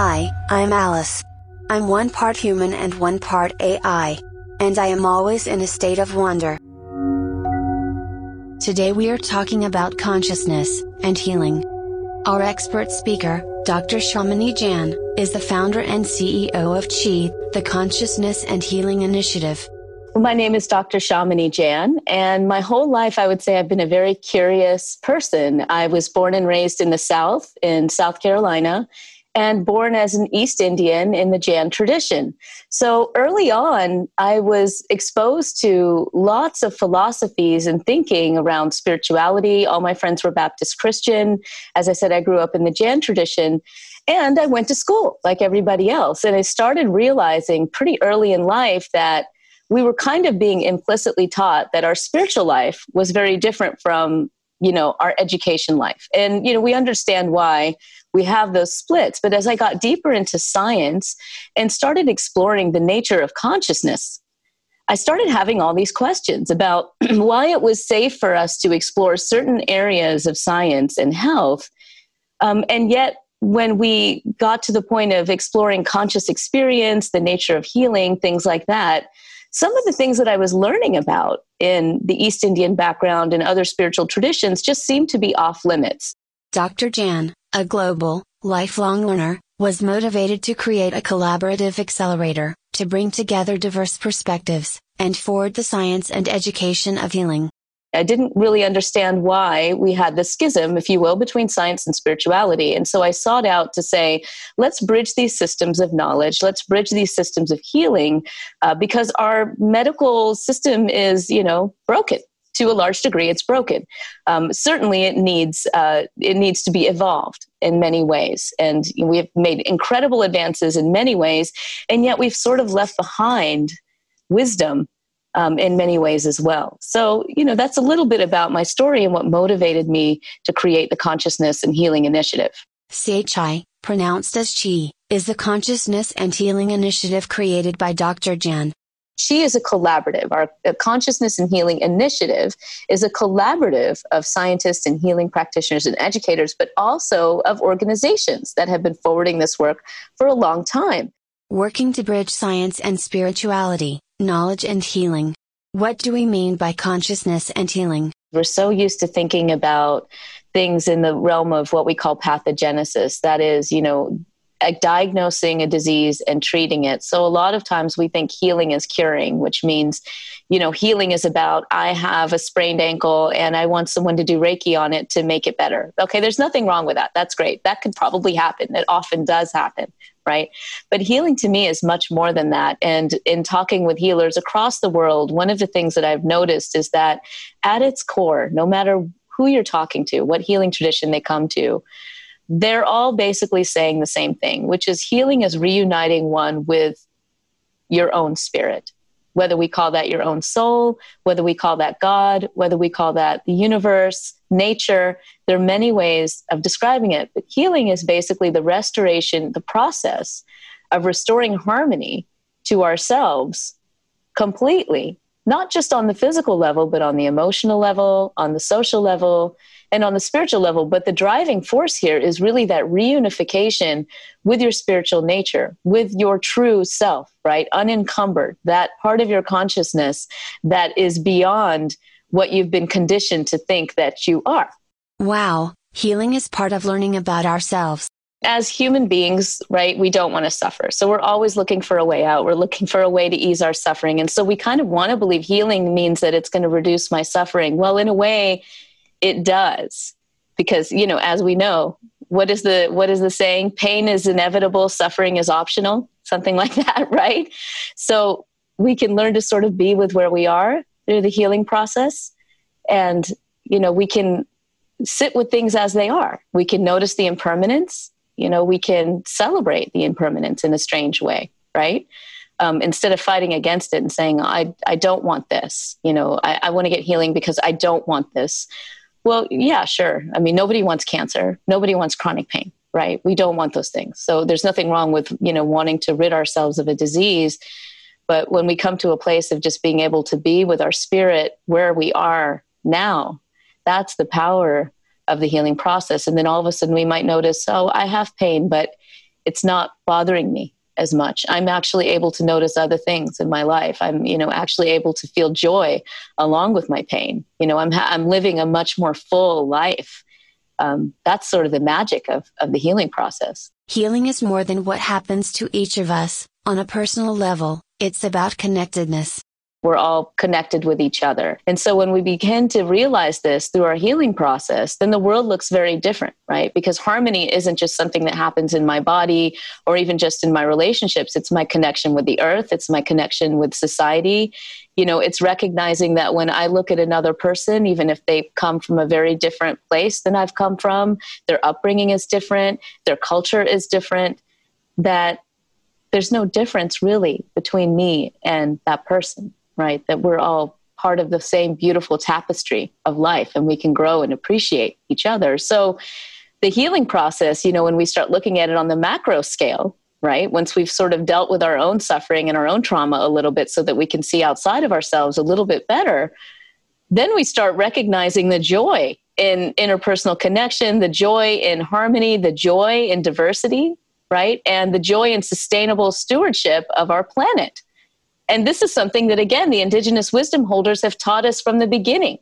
Hi, I'm Alice. I'm one part human and one part AI. And I am always in a state of wonder. Today we are talking about consciousness and healing. Our expert speaker, Dr. Shamini Jain, is the founder and CEO of Chi, the Consciousness and Healing Initiative. My name is Dr. Shamini Jain, and my whole life I would say I've been a very curious person. I was born and raised in the South, in South Carolina, and born as an East Indian in the Jain tradition. So early on, I was exposed to lots of philosophies and thinking around spirituality. All my friends were Baptist Christian. As I said, I grew up in the Jain tradition. And I went to school like everybody else. And I started realizing pretty early in life that we were kind of being implicitly taught that our spiritual life was very different from you know our education life and you know we understand why we have those splits. But as I got deeper into science and started exploring the nature of consciousness, I started having all these questions about why it was safe for us to explore certain areas of science and health. Um, and yet, when we got to the point of exploring conscious experience, the nature of healing, things like that, some of the things that I was learning about in the East Indian background and other spiritual traditions just seemed to be off limits. Dr. Jain, a global, lifelong learner, was motivated to create a collaborative accelerator to bring together diverse perspectives and forward the science and education of healing. I didn't really understand why we had this schism, if you will, between science and spirituality. And so I sought out to say, let's bridge these systems of knowledge, let's bridge these systems of healing, uh, because our medical system is, you know, broken to a large degree it's broken. Um, certainly it needs uh, it needs to be evolved in many ways. And we've made incredible advances in many ways and yet we've sort of left behind wisdom um, in many ways as well. So you know that's a little bit about my story and what motivated me to create the consciousness and healing initiative. Chi pronounced as chi is the consciousness and healing initiative created by dr jain she is a collaborative. Our uh, Consciousness and Healing Initiative is a collaborative of scientists and healing practitioners and educators, but also of organizations that have been forwarding this work for a long time. Working to bridge science and spirituality, knowledge and healing. What do we mean by consciousness and healing? We're so used to thinking about things in the realm of what we call pathogenesis. That is, you know, Uh, diagnosing a disease and treating it. So a lot of times we think healing is curing, which means, you know, healing is about I have a sprained ankle and I want someone to do Reiki on it to make it better. Okay, there's nothing wrong with that. That's great. That could probably happen. It often does happen, right? But healing to me is much more than that. And in talking with healers across the world, one of the things that I've noticed is that at its core, no matter who you're talking to, what healing tradition they come to, they're all basically saying the same thing, which is healing is reuniting one with your own spirit. Whether we call that your own soul, whether we call that God, whether we call that the universe, nature, there are many ways of describing it. But healing is basically the restoration, the process of restoring harmony to ourselves completely, not just on the physical level, but on the emotional level, on the social level, and on the spiritual level. But the driving force here is really that reunification with your spiritual nature, with your true self, right? Unencumbered, that part of your consciousness that is beyond what you've been conditioned to think that you are. Wow, healing is part of learning about ourselves. As human beings, right, we don't want to suffer. So we're always looking for a way out. We're looking for a way to ease our suffering. And so we kind of want to believe healing means that it's going to reduce my suffering. Well, in a way, it does because you know as we know what is the what is the saying pain is inevitable suffering is optional something like that right so we can learn to sort of be with where we are through the healing process and you know we can sit with things as they are we can notice the impermanence you know we can celebrate the impermanence in a strange way right um, instead of fighting against it and saying i, I don't want this you know i, I want to get healing because i don't want this well, yeah, sure. I mean, nobody wants cancer. Nobody wants chronic pain, right? We don't want those things. So there's nothing wrong with, you know, wanting to rid ourselves of a disease. But when we come to a place of just being able to be with our spirit where we are now, that's the power of the healing process. And then all of a sudden we might notice, oh, I have pain, but it's not bothering me as much. I'm actually able to notice other things in my life. I'm you know actually able to feel joy along with my pain. You know i'm ha- i'm living a much more full life. Um, that's sort of the magic of, of the healing process. Healing is more than what happens to each of us. On a personal level it's about connectedness we're all connected with each other. And so when we begin to realize this through our healing process, then the world looks very different, right? Because harmony isn't just something that happens in my body or even just in my relationships. It's my connection with the earth, it's my connection with society. You know, it's recognizing that when I look at another person, even if they come from a very different place than I've come from, their upbringing is different, their culture is different, that there's no difference really between me and that person right? That we're all part of the same beautiful tapestry of life and we can grow and appreciate each other. So, the healing process, you know, when we start looking at it on the macro scale, right? Once we've sort of dealt with our own suffering and our own trauma a little bit so that we can see outside of ourselves a little bit better, then we start recognizing the joy in interpersonal connection, the joy in harmony, the joy in diversity, right? And the joy in sustainable stewardship of our planet. And this is something that, again, the indigenous wisdom holders have taught us from the beginning.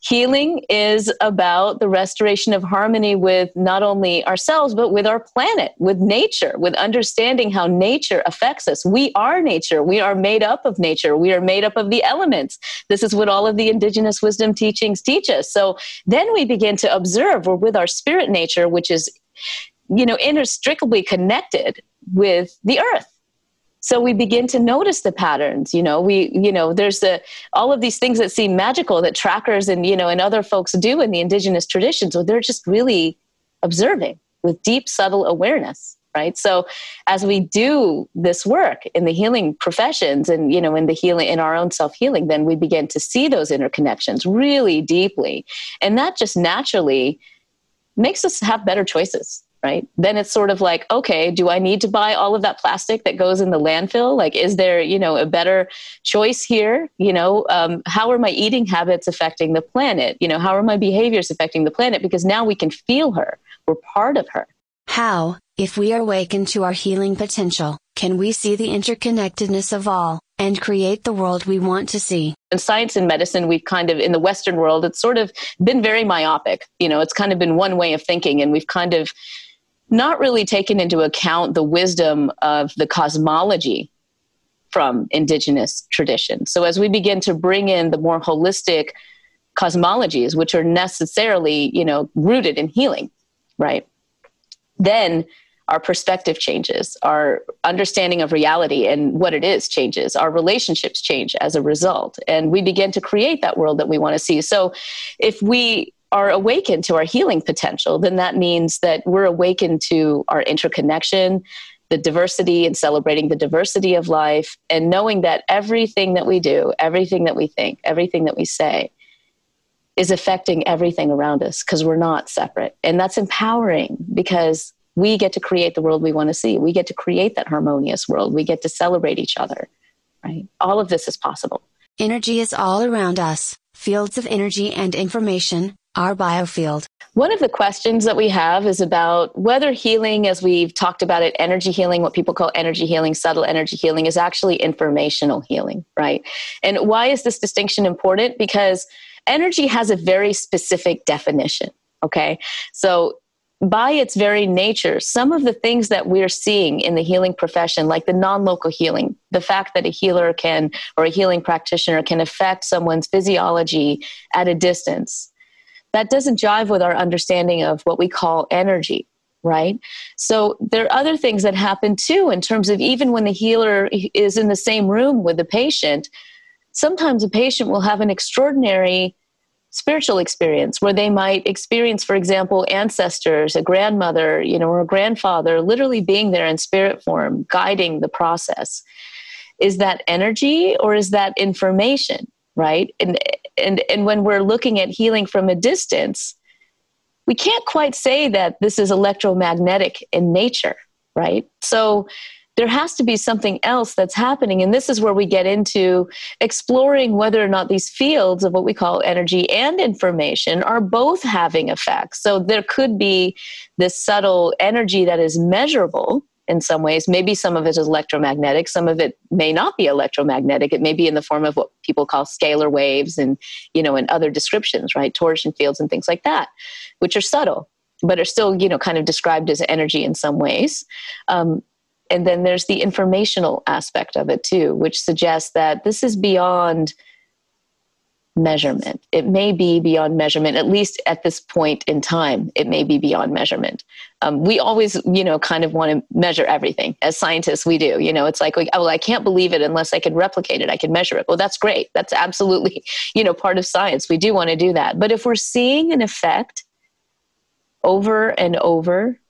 Healing is about the restoration of harmony with not only ourselves, but with our planet, with nature, with understanding how nature affects us. We are nature. We are made up of nature. We are made up of the elements. This is what all of the indigenous wisdom teachings teach us. So then we begin to observe we're with our spirit nature, which is, you know, inextricably connected with the earth so we begin to notice the patterns you know we you know there's the all of these things that seem magical that trackers and you know and other folks do in the indigenous traditions so they're just really observing with deep subtle awareness right? So as we do this work in the healing professions and you know in the healing in our own self healing then we begin to see those interconnections really deeply. And that just naturally makes us have better choices right? Then it's sort of like okay do i need to buy all of that plastic that goes in the landfill? Like is there you know a better choice here? You know um, how are my eating habits affecting the planet? You know how are my behaviors affecting the planet? Because now we can feel her. We're part of her. How if we are awakened to our healing potential can we see the interconnectedness of all and create the world we want to see. In science and medicine, we've kind of, in the Western world, it's sort of been very myopic. You know, it's kind of been one way of thinking, and we've kind of not really taken into account the wisdom of the cosmology from indigenous traditions. So as we begin to bring in the more holistic cosmologies, which are necessarily, you know, rooted in healing, right? Then our perspective changes, our understanding of reality and what it is changes, our relationships change as a result, and we begin to create that world that we want to see. So if we are awakened to our healing potential, then that means that we're awakened to our interconnection, the diversity and celebrating the diversity of life, and knowing that everything that we do, everything that we think, everything that we say is affecting everything around us because we're not separate. And that's empowering because we get to create the world we want to see. We get to create that harmonious world. We get to celebrate each other, right? All of this is possible. Energy is all around us, fields of energy and information, our biofield. One of the questions that we have is about whether healing, as we've talked about it, energy healing, what people call energy healing, subtle energy healing, is actually informational healing, right? And why is this distinction important? Because energy has a very specific definition, okay? So by its very nature, some of the things that we're seeing in the healing profession, like the non local healing, the fact that a healer can, or a healing practitioner can affect someone's physiology at a distance, that doesn't jive with our understanding of what we call energy right? So there are other things that happen too in terms of even when the healer is in the same room with the patient, sometimes a patient will have an extraordinary spiritual experience where they might experience for example ancestors a grandmother you know or a grandfather literally being there in spirit form guiding the process is that energy or is that information right and and and when we're looking at healing from a distance we can't quite say that this is electromagnetic in nature right? So there has to be something else that's happening. And this is where we get into exploring whether or not these fields of what we call energy and information are both having effects. So there could be this subtle energy that is measurable in some ways. Maybe some of it is electromagnetic, some of it may not be electromagnetic. It may be in the form of what people call scalar waves and, you know, and other descriptions, right? Torsion fields and things like that, which are subtle, but are still, you know, kind of described as energy in some ways. Um, and then there's the informational aspect of it too, which suggests that this is beyond measurement. It may be beyond measurement, at least at this point in time, it may be beyond measurement. Um, we always, you know, kind of want to measure everything. As scientists, we do. You know, it's like, oh, I can't believe it unless I can replicate it. I can measure it. Well, that's great. That's absolutely, you know, part of science. We do want to do that. But if we're seeing an effect over and over,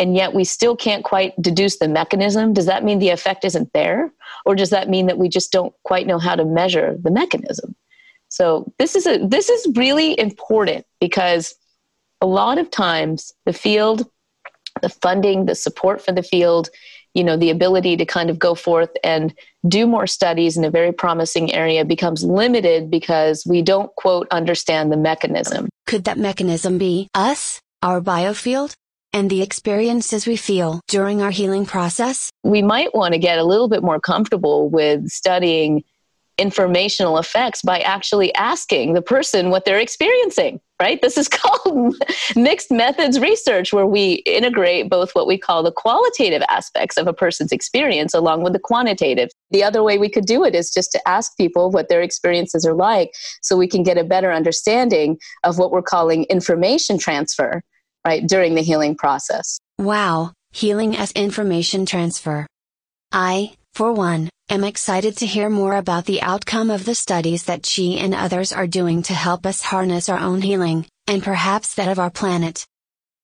and yet we still can't quite deduce the mechanism, does that mean the effect isn't there? Or does that mean that we just don't quite know how to measure the mechanism? So this is a this is really important because a lot of times the field, the funding, the support for the field, you know, the ability to kind of go forth and do more studies in a very promising area becomes limited because we don't quote understand the mechanism. Could that mechanism be us, our biofield? and the experiences we feel during our healing process? We might want to get a little bit more comfortable with studying informational effects by actually asking the person what they're experiencing, right? This is called mixed methods research, where we integrate both what we call the qualitative aspects of a person's experience along with the quantitative. The other way we could do it is just to ask people what their experiences are like so we can get a better understanding of what we're calling information transfer, right, during the healing process. Wow, healing as information transfer. I, for one, am excited to hear more about the outcome of the studies that she and others are doing to help us harness our own healing, and perhaps that of our planet.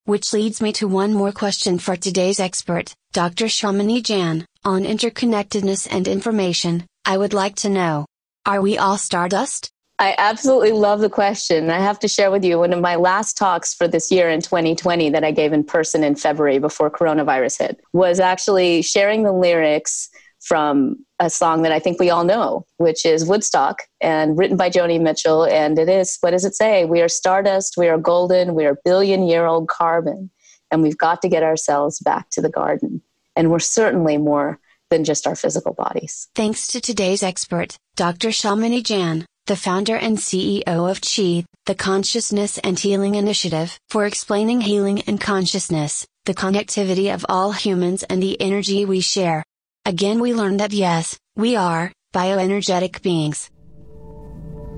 Which leads me to one more question for today's expert, Dr. Shamini Jain, on interconnectedness and information. I would like to know Are we all stardust? I absolutely love the question. I have to share with you one of my last talks for this year in 2020 that I gave in person in February before coronavirus hit was actually sharing the lyrics from a song that I think we all know, which is Woodstock and written by Joni Mitchell. And it is, what does it say? We are stardust, we are golden, we are billion year old carbon, and we've got to get ourselves back to the garden. And we're certainly more than just our physical bodies. Thanks to today's expert, Dr. Shamini Jain the founder and CEO of Chi, the Consciousness and Healing Initiative, for explaining healing and consciousness, the connectivity of all humans and the energy we share. Again, we learned that yes, we are bioenergetic beings.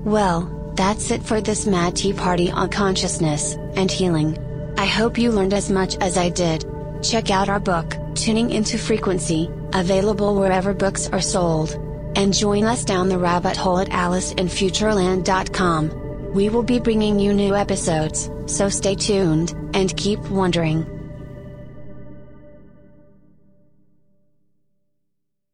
Well, that's it for this Mad Tea Party on consciousness and healing. I hope you learned as much as I did. Check out our book, Tuning into Frequency, available wherever books are sold and join us down the rabbit hole at AliceInFutureland.com. We will be bringing you new episodes, so stay tuned, and keep wondering.